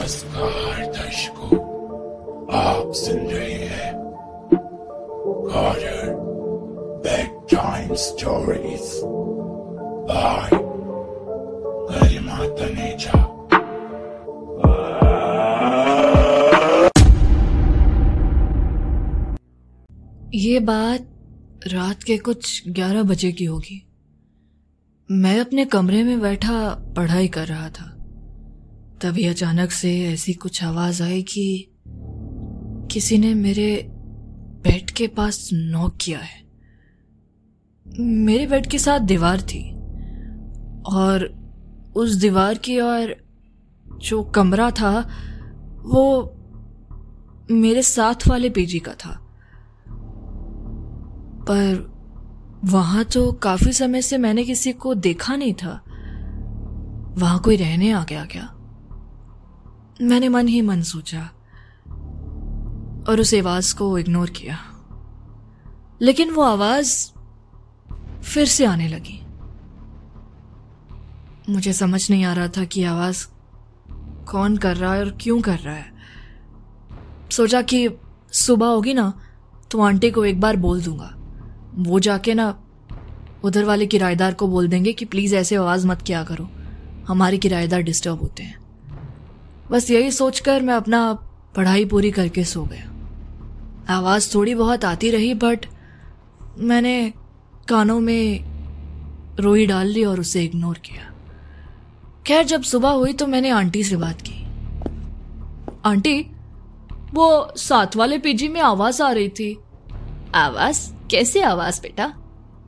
नमस्कार, दर्शकों। आप सुन रहे हैं कॉर्डर bed time stories by Garima Taneja ये बात रात के कुछ ग्यारह बजे की होगी। मैं अपने कमरे में बैठा पढ़ाई कर रहा था। तभी अचानक से ऐसी कुछ आवाज़ आई कि किसी ने मेरे बेड के पास नॉक किया है। मेरे बेड के साथ दीवार थी और उस दीवार की और जो कमरा था, वो मेरे साथ वाले पीजी का था। पर वहाँ तो काफ़ी समय से मैंने किसी को देखा नहीं था। वहाँ कोई रहने आ गया क्या? मैंने मन ही मन सोचा और उस आवाज़ को इग्नोर किया। लेकिन वो आवाज़ फिर से आने लगी। मुझे समझ नहीं आ रहा था कि आवाज़ कौन कर रहा है और क्यों कर रहा है। सोचा कि सुबह होगी ना तो आंटी को एक बार बोल दूँगा। वो जाके ना उधर वाले किराएदार को बोल देंगे कि प्लीज़ ऐसे आवाज़ मत किया करो। हमारे किराएदार डिस्टर्ब होते हैं। बस यही सोचकर मैं अपना पढ़ाई पूरी करके सो गया। आवाज़ थोड़ी बहुत आती रही बट मैंने कानों में रोई डाल ली और उसे इग्नोर किया। खैर, जब सुबह हुई तो मैंने आंटी से बात की। आंटी, वो साथ वाले पीजी में आवाज़ आ रही थी। आवाज़? कैसे आवाज़ बेटा?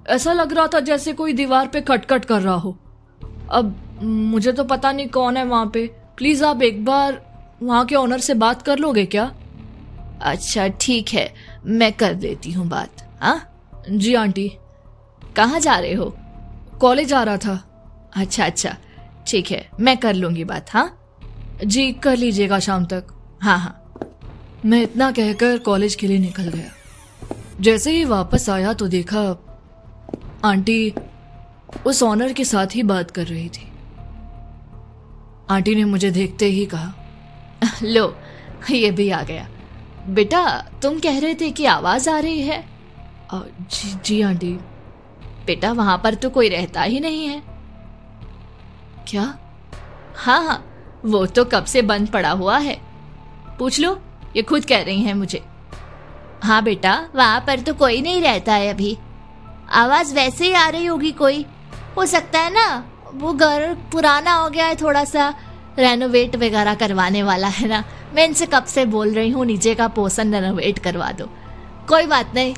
ऐसा लग रहा था जैसे कोई दीवार पे खटखट कर रहा हो। अब मुझे तो पता नहीं कौन है वहाँ पे। प्लीज़ आप एक बार वहाँ के ओनर से बात कर लोगे क्या? अच्छा ठीक है। मैं कर देती हूँ बात हाँ? जी आंटी। कहाँ जा रहे हो? कॉलेज आ रहा था। अच्छा अच्छा। ठीक है मैं कर लूँगी बात हाँ? जी कर लीजिएगा शाम तक। हाँ हाँ। मैं इतना कहकर कॉलेज के लिए निकल गया। जैसे ही वापस आया तो देखा आंटी उस ऑनर के साथ ही बात कर रही थी। आंटी ने मुझे देखते ही कहा, लो, ये भी आ गया। बेटा, तुम कह रहे थे कि आवाज़ आ रही है? जी जी आंटी। बेटा, वहाँ पर तो कोई रहता ही नहीं है। क्या? हाँ हाँ वो तो कब से बंद पड़ा हुआ है। पूछ लो, ये खुद कह रही हैं मुझे। हाँ बेटा, वहाँ पर तो कोई नहीं रहता है अभी। आवाज़ वैसे ही आ रही होगी कोई। हो सकता है ना वो घर पुराना हो गया है, थोड़ा सा रेनोवेट वगैरह करवाने वाला है ना। मैं इनसे कब से बोल रही हूँ, नीचे का पोषण रेनोवेट करवा दो। कोई बात नहीं।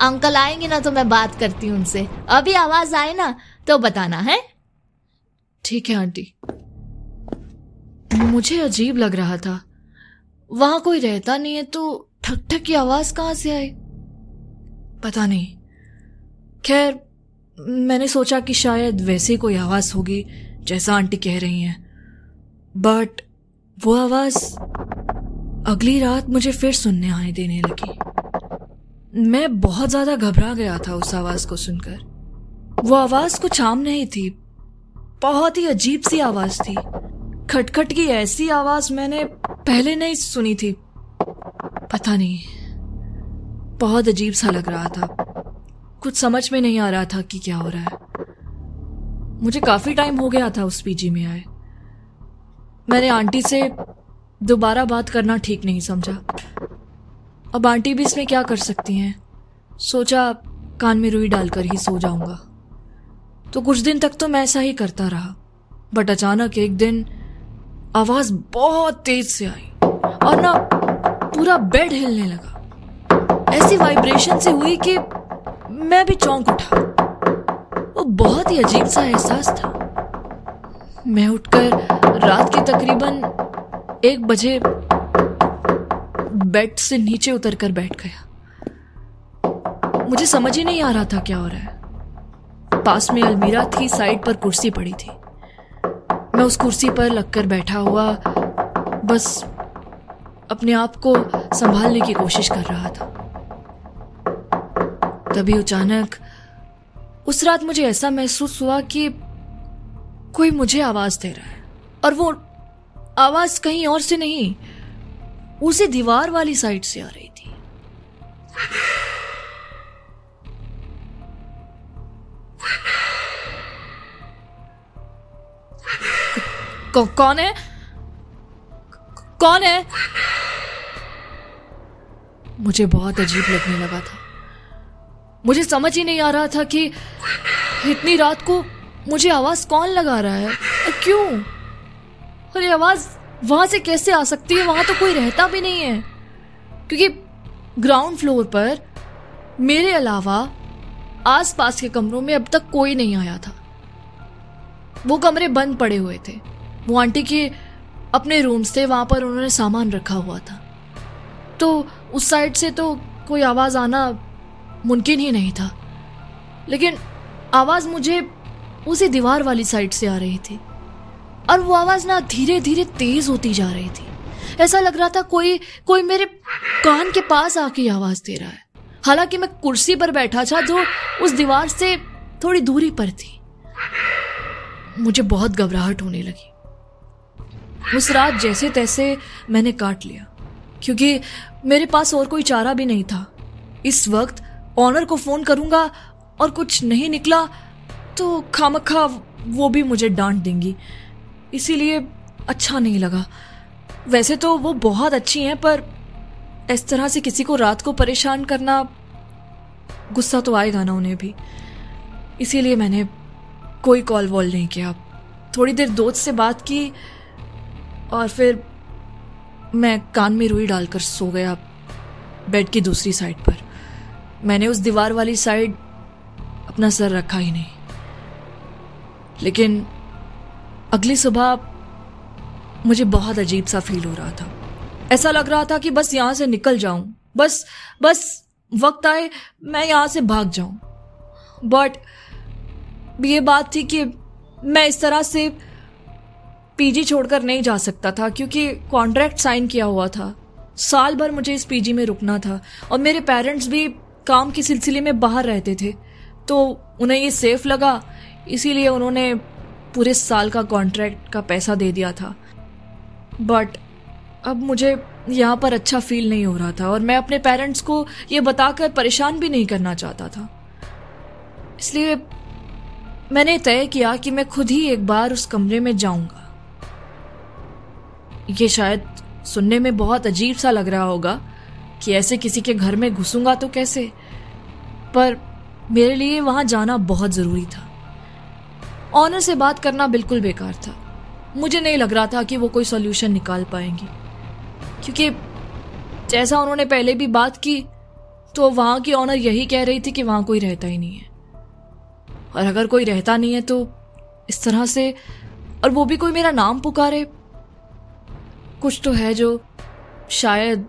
अंकल आएँगे ना तो मैं बात करती हूँ उनसे। अभी आवाज़ आए ना तो बताना, है? ठीक है, आंटी। मुझे अजीब लग रहा था। वहाँ कोई रहता नहीं है तो ठक ठक की आवाज़ कहाँ से आई? पता नहीं। खैर मैंने सोचा कि शायद वैसे कोई आवाज़ होगी, जैसा आंटी कह रही हैं। बट वो आवाज़ अगली रात मुझे फिर सुनने आने देने लगी। मैं बहुत ज़्यादा घबरा गया था उस आवाज़ को सुनकर। वो आवाज़ कुछ आम नहीं थी, बहुत ही अजीब सी आवाज़ थी। खटखट की ऐसी आवाज़ मैंने पहले नहीं सुनी थी। पता नहीं, बहुत अजीब सा लग रहा था। कुछ समझ में नहीं आ रहा था कि क्या हो रहा है। मुझे काफ़ी टाइम हो गया था उस पीजी में आए। मैंने आंटी से दोबारा बात करना ठीक नहीं समझा। अब आंटी भी इसमें क्या कर सकती हैं? सोचा कान में रुई डालकर ही सो जाऊँगा। तो कुछ दिन तक तो मैं ऐसा ही करता रहा। बट अचानक एक दिन आवाज़ बहुत तेज से आई और ना पूरा बेड हिलने लगा। ऐसी वाइब्रेशन से हुई कि मैं भी चौंक उठा। वो बहुत ही अजीब सा एहसास था। मैं उठकर रात के तकरीबन एक बजे बेड से नीचे उतरकर बैठ गया। मुझे समझ ही नहीं आ रहा था क्या हो रहा है। पास में अलमीरा थी, साइड पर कुर्सी पड़ी थी। मैं उस कुर्सी पर लगकर बैठा हुआ बस अपने आप को संभालने की कोशिश कर रहा था। तभी अचानक उस रात मुझे ऐसा महसूस हुआ कि कोई मुझे आवाज़ दे रहा है। और वो आवाज़ कहीं और से नहीं, उसी दीवार वाली साइड से आ रही थी। कौन है? कौन है? मुझे बहुत अजीब लगने लगा था। मुझे समझ ही नहीं आ रहा था कि इतनी रात को मुझे आवाज़ कौन लगा रहा है? क्यों? ये आवाज़ वहाँ से कैसे आ सकती है? वहाँ तो कोई रहता भी नहीं है। क्योंकि ग्राउंड फ्लोर पर मेरे अलावा आसपास के कमरों में अब तक कोई नहीं आया था। वो कमरे बंद पड़े हुए थे। वो आंटी के अपने रूम्स थे, वहाँ पर उन्होंने सामान रखा हुआ था। तो उस साइड से तो कोई आवाज़ आना मुमकिन ही नहीं था। लेकिन आवाज़ मुझे उसी दीवार वाली साइड से आ रही थी और वो आवाज़ ना धीरे धीरे तेज होती जा रही थी। ऐसा लग रहा था कोई कोई मेरे कान के पास आके आवाज़ दे रहा है। हालाँकि मैं कुर्सी पर बैठा था जो उस दीवार से थोड़ी दूरी पर थी। मुझे बहुत घबराहट होने लगी। उस रात जैसे तैसे मैंने काट लिया, क्योंकि मेरे पास और कोई चारा भी नहीं था। इस वक्त ऑनर को फ़ोन करूँगा और कुछ नहीं निकला तो खामखा वो भी मुझे डांट देंगी। इसीलिए अच्छा नहीं लगा। वैसे तो वो बहुत अच्छी हैं, पर इस तरह से किसी को रात को परेशान करना गुस्सा तो आएगा ना उन्हें भी। इसीलिए मैंने कोई कॉल वॉल नहीं किया। थोड़ी देर दोस्त से बात की और फिर मैं कान में रुई डालकर सो गया बेड की दूसरी साइड पर। मैंने उस दीवार वाली साइड अपना सर रखा ही नहीं। लेकिन अगली सुबह मुझे बहुत अजीब सा फील हो रहा था। ऐसा लग रहा था कि बस यहाँ से निकल जाऊँ। बस बस वक्त आए, मैं यहाँ से भाग जाऊँ। बट ये बात थी कि मैं इस तरह से पीजी छोड़कर नहीं जा सकता था, क्योंकि कॉन्ट्रैक्ट साइन किया हुआ था। साल भर मुझे इस पीजी में रुकना था और मेरे पेरेंट्स भी काम के सिलसिले में बाहर रहते थे। तो उन्हें ये सेफ़ लगा, इसीलिए उन्होंने पूरे साल का कॉन्ट्रैक्ट का पैसा दे दिया था। बट अब मुझे यहाँ पर अच्छा फील नहीं हो रहा था और मैं अपने पेरेंट्स को ये बताकर परेशान भी नहीं करना चाहता था। इसलिए मैंने तय किया कि मैं खुद ही एक बार उस कमरे में जाऊँगा। ये शायद सुनने में बहुत अजीब सा लग रहा होगा कि ऐसे किसी के घर में घुसूँगा तो कैसे? पर मेरे लिए वहाँ जाना बहुत ज़रूरी था। ऑनर से बात करना बिल्कुल बेकार था। मुझे नहीं लग रहा था कि वो कोई सॉल्यूशन निकाल पाएँगी। क्योंकि जैसा उन्होंने पहले भी बात की तो वहाँ की ऑनर यही कह रही थी कि वहाँ कोई रहता ही नहीं है। और अगर कोई रहता नहीं है तो इस तरह से, और वो भी कोई मेरा नाम पुकारे। कुछ तो है जो शायद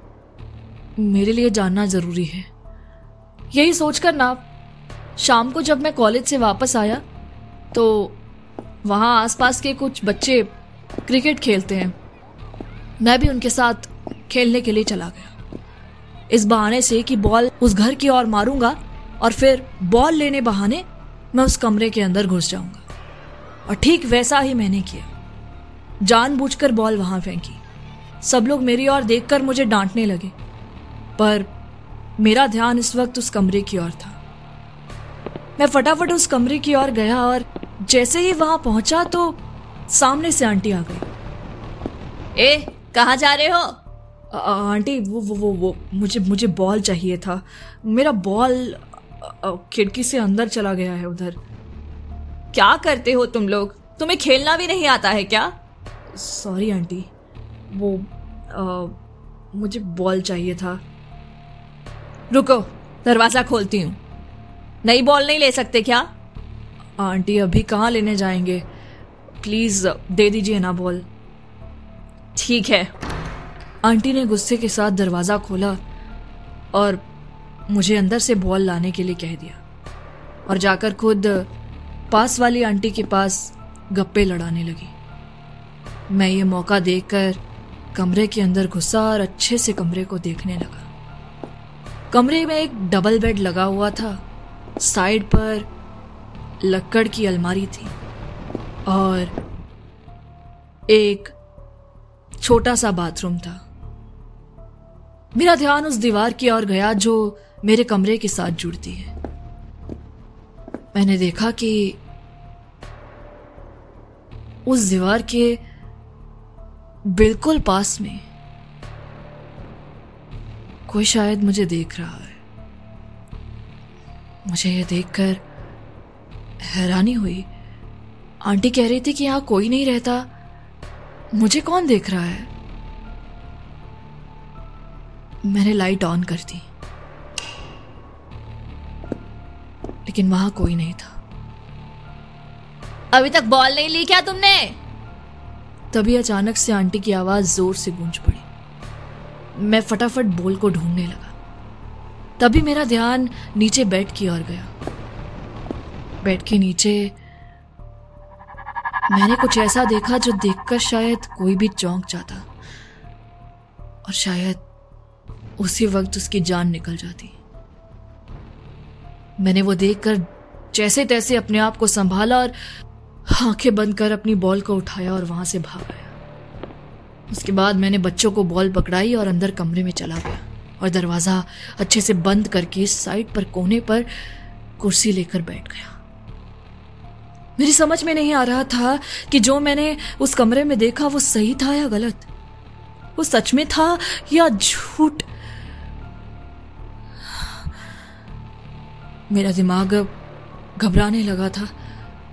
मेरे लिए जानना ज़रूरी है। यही सोचकर ना, शाम को जब मैं कॉलेज से वापस आया तो वहाँ आसपास के कुछ बच्चे क्रिकेट खेलते हैं। मैं भी उनके साथ खेलने के लिए चला गया। इस बहाने से कि बॉल उस घर की ओर मारूँगा और फिर बॉल लेने बहाने मैं उस कमरे के अंदर घुस जाऊँगा। और ठीक वैसा ही मैंने किया। जानबूझकर बॉल वहाँ फेंकी। सब लोग मेरी ओर देखकर मुझे डांटने लगे। पर मेरा ध्यान इस वक्त उस कमरे की ओर था। मैं फटाफट उस कमरे की ओर गया और जैसे ही वहाँ पहुँचा तो सामने से आंटी आ गई। ए कहा जा रहे हो? आ, आंटी वो वो वो वो मुझे मुझे बॉल चाहिए था। मेरा बॉल खिड़की से अंदर चला गया है उधर। क्या करते हो तुम लोग? तुम्हें खेलना भी नहीं आता है क्या? सॉरी आंटी वो आ, मुझे बॉल चाहिए था। रुको, दरवाज़ा खोलती हूँ। नई बॉल नहीं ले सकते क्या? आंटी, अभी कहाँ लेने जाएँगे? प्लीज़, दे दीजिए ना बॉल। ठीक है। आंटी ने गुस्से के साथ दरवाज़ा खोला और मुझे अंदर से बॉल लाने के लिए कह दिया और जाकर खुद पास वाली आंटी के पास गप्पे लड़ाने लगी। मैं ये मौका देखकर कमरे के अंदर घुसा और अच्छे से कमरे को देखने लगा। कमरे में एक डबल बेड लगा हुआ था। साइड पर लक्कड़ की अलमारी थी और एक छोटा सा बाथरूम था। मेरा ध्यान उस दीवार की ओर गया जो मेरे कमरे के साथ जुड़ती है। मैंने देखा कि उस दीवार के बिल्कुल पास में कोई शायद मुझे देख रहा है। मुझे यह देखकर हैरानी हुई। आंटी कह रही थी कि यहाँ कोई नहीं रहता। मुझे कौन देख रहा है? मैंने लाइट ऑन कर दी। लेकिन वहाँ कोई नहीं था। अभी तक बॉल नहीं ली क्या तुमने? तभी अचानक से आंटी की आवाज़ ज़ोर से गूंज पड़ी। मैं फटाफट बोल को ढूँढने लगा। तभी मेरा ध्यान नीचे बेड की ओर गया। बेड के नीचे मैंने कुछ ऐसा देखा जो देखकर शायद कोई भी चौंक जाता और शायद उसी वक्त उसकी जान निकल जाती। मैंने वो देखकर जैसे तैसे अपने आप को संभाला और आँखें बंद कर अपनी बॉल को उठाया और वहाँ से भाग। उसके बाद मैंने बच्चों को बॉल पकड़ाई और अंदर कमरे में चला गया और दरवाज़ा अच्छे से बंद करके साइड पर कोने पर कुर्सी लेकर बैठ गया। मेरी समझ में नहीं आ रहा था कि जो मैंने उस कमरे में देखा वो सही था या गलत। वो सच में था या झूठ? मेरा दिमाग घबराने लगा था।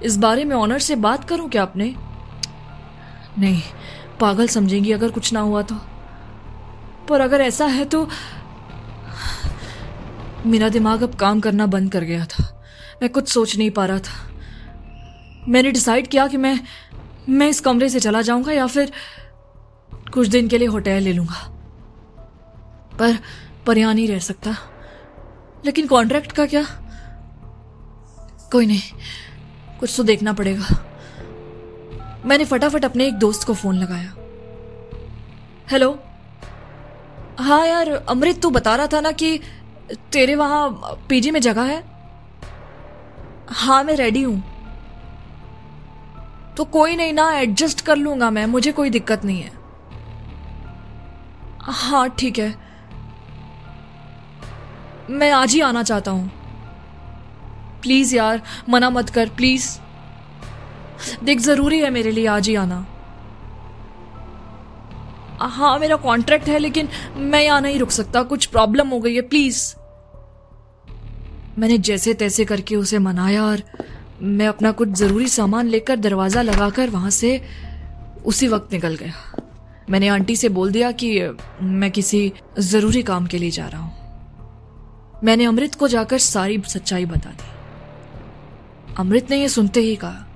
इस बारे में ऑनर से बात करूँ क्या अपने नहीं पागल समझेंगी अगर कुछ ना हुआ तो। पर अगर ऐसा है तो मेरा दिमाग अब काम करना बंद कर गया था। मैं कुछ सोच नहीं पा रहा था। मैंने डिसाइड किया कि मैं मैं इस कमरे से चला जाऊँगा या फिर कुछ दिन के लिए होटल ले लूँगा। पर पर यहाँ नहीं रह सकता। लेकिन कॉन्ट्रैक्ट का क्या? कोई नहीं। कुछ तो देखना पड़ेगा। मैंने फटाफट अपने एक दोस्त को फ़ोन लगाया। हेलो? हाँ यार, अमृत, तू बता रहा था ना कि तेरे वहाँ पीजी में जगह है? हाँ मैं रेडी हूँ। तो कोई नहीं ना एडजस्ट कर लूँगा मैं, मुझे कोई दिक्कत नहीं है। हाँ ठीक है। मैं आज ही आना चाहता हूँ। प्लीज़ यार, मना मत कर, प्लीज़। देख, ज़रूरी है मेरे लिए आज ही आना। हाँ मेरा कॉन्ट्रैक्ट है, लेकिन मैं यहाँ नहीं रुक सकता। कुछ प्रॉब्लम हो गई है प्लीज़ मैंने जैसे तैसे करके उसे मनाया और मैं अपना कुछ ज़रूरी सामान लेकर दरवाज़ा लगाकर वहाँ से उसी वक्त निकल गया। मैंने आंटी से बोल दिया कि मैं किसी ज़रूरी काम के लिए जा रहा हूँ। मैंने अमृत को जाकर सारी सच्चाई बता दी। अमृत ने यह सुनते ही कहा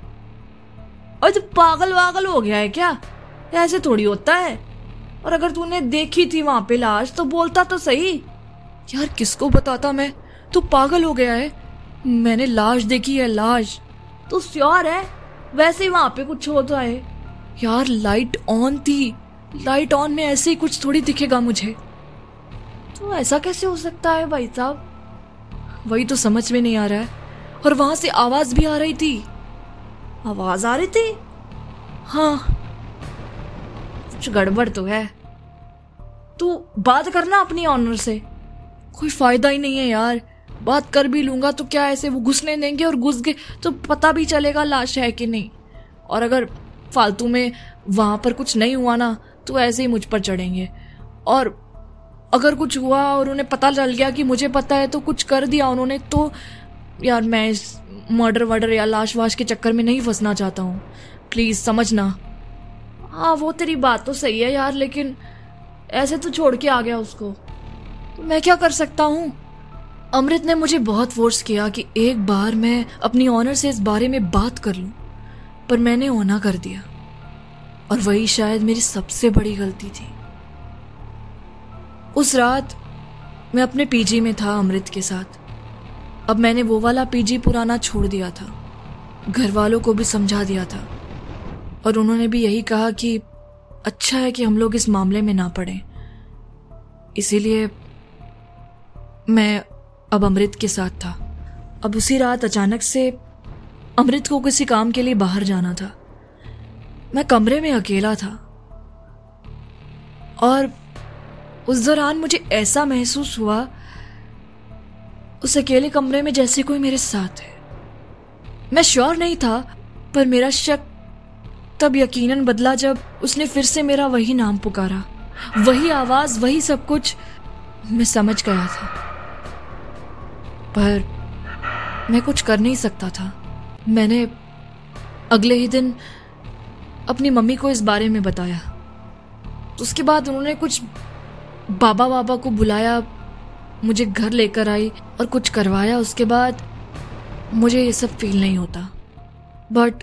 और तो पागल वागल हो गया है क्या? ऐसे थोड़ी होता है। और अगर तूने देखी थी वहाँ पे लाश तो बोलता तो सही। यार, किसको बताता मैं? तू पागल हो गया है। मैंने लाश देखी है, लाश। तू श्योर है? वैसे ही वहाँ पे कुछ होता है। यार, लाइट ऑन थी। लाइट ऑन में ऐसे ही कुछ थोड़ी दिखेगा मुझे। तो ऐसा कैसे हो सकता है भाई साहब? वही तो समझ में नहीं आ रहा है। और वहाँ से आवाज़ भी आ रही थी। आवाज़ आ रही थी? हाँ। कुछ गड़बड़ तो है। तू बात करना अपनी ऑनर से। कोई फ़ायदा ही नहीं है यार। बात कर भी लूँगा तो क्या ऐसे वो घुसने देंगे और घुस गए तो पता भी चलेगा लाश है कि नहीं। और अगर फालतू में वहाँ पर कुछ नहीं हुआ ना तो ऐसे ही मुझ पर चढ़ेंगे। और अगर कुछ हुआ और उन्हें पता चल गया कि मुझे पता है तो कुछ कर दिया उन्होंने तो यार मैं इस मर्डर वर्डर या लाश वाश के चक्कर में नहीं फंसना चाहता हूँ। प्लीज़ समझना। हाँ वो तेरी बात तो सही है यार, लेकिन ऐसे तो छोड़ के आ गया उसको। तो मैं क्या कर सकता हूँ? अमृत ने मुझे बहुत फोर्स किया कि एक बार मैं अपनी ऑनर से इस बारे में बात कर लूँ, पर मैंने ओना कर दिया। और वही शायद मेरी सबसे बड़ी गलती थी। उस रात मैं अपने पीजी में था अमृत के साथ। अब मैंने वो वाला पीजी पुराना छोड़ दिया था। घर वालों को भी समझा दिया था। और उन्होंने भी यही कहा कि अच्छा है कि हम लोग इस मामले में ना पड़े। इसीलिए मैं अब अमृत के साथ था। अब उसी रात अचानक से अमृत को किसी काम के लिए बाहर जाना था। मैं कमरे में अकेला था। और उस दौरान मुझे ऐसा महसूस हुआ उस अकेले कमरे में जैसे कोई मेरे साथ है। मैं श्योर नहीं था, पर मेरा शक तब यकीनन बदला जब उसने फिर से मेरा वही नाम पुकारा। वही आवाज़, वही सब कुछ मैं समझ गया था। पर मैं कुछ कर नहीं सकता था। मैंने अगले ही दिन अपनी मम्मी को इस बारे में बताया। उसके बाद उन्होंने कुछ बाबा बाबा को बुलाया मुझे घर लेकर आई और कुछ करवाया, उसके बाद मुझे ये सब फील नहीं होता। बट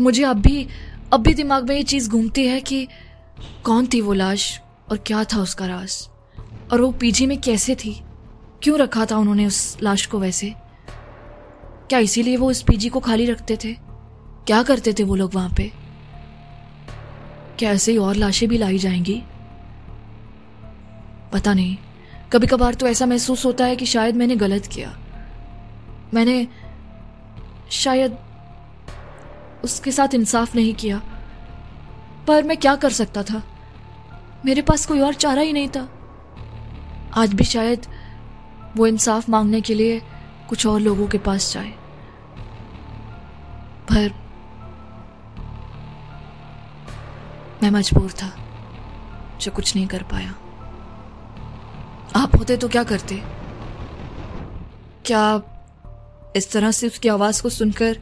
मुझे अब भी अब भी दिमाग में ये चीज़ घूमती है कि कौन थी वो लाश और क्या था उसका राज? और वो पीजी में कैसे थी? क्यों रखा था उन्होंने उस लाश को वैसे? क्या इसीलिए वो उस पीजी को खाली रखते थे? क्या करते थे वो लोग वहाँ पे? क्या ऐसे ही और लाशें भी लाई जाएँगी? पता नहीं। कभी कभार तो ऐसा महसूस होता है कि शायद मैंने गलत किया। मैंने शायद उसके साथ इंसाफ नहीं किया। पर मैं क्या कर सकता था? मेरे पास कोई और चारा ही नहीं था। आज भी शायद वो इंसाफ मांगने के लिए कुछ और लोगों के पास जाए। पर मैं मजबूर था, जो कुछ नहीं कर पाया। आप होते तो क्या करते? क्या इस तरह से उसकी आवाज़ को सुनकर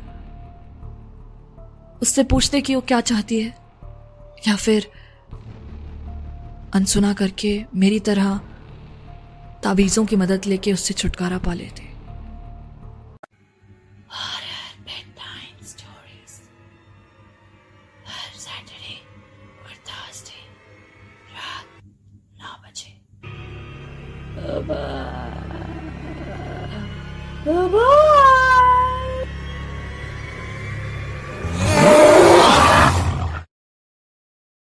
उससे पूछते कि वो क्या चाहती है? या फिर अनसुना करके मेरी तरह ताबीज़ों की मदद लेके उससे छुटकारा पा लेते? Bye-bye. Bye-bye.